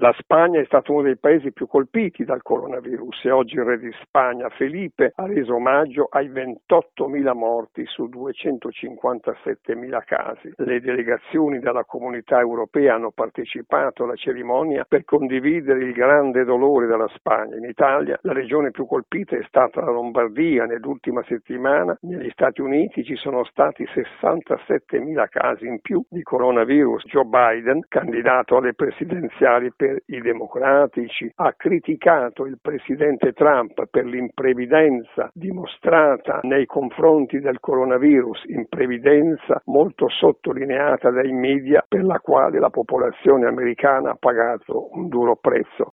La Spagna è stato uno dei paesi più colpiti dal coronavirus e oggi il re di Spagna Felipe ha reso omaggio ai 28.000 morti su 257.000 casi. Le delegazioni della comunità europea hanno partecipato alla cerimonia per condividere il grande dolore della Spagna. In Italia la regione più colpita è stata la Lombardia. Nell'ultima settimana negli Stati Uniti ci sono stati 67.000 casi in più di coronavirus. Joe Biden, candidato alle presidenziali per per i democratici, ha criticato il presidente Trump per l'imprevidenza dimostrata nei confronti del coronavirus, imprevidenza molto sottolineata dai media per la quale la popolazione americana ha pagato un duro prezzo.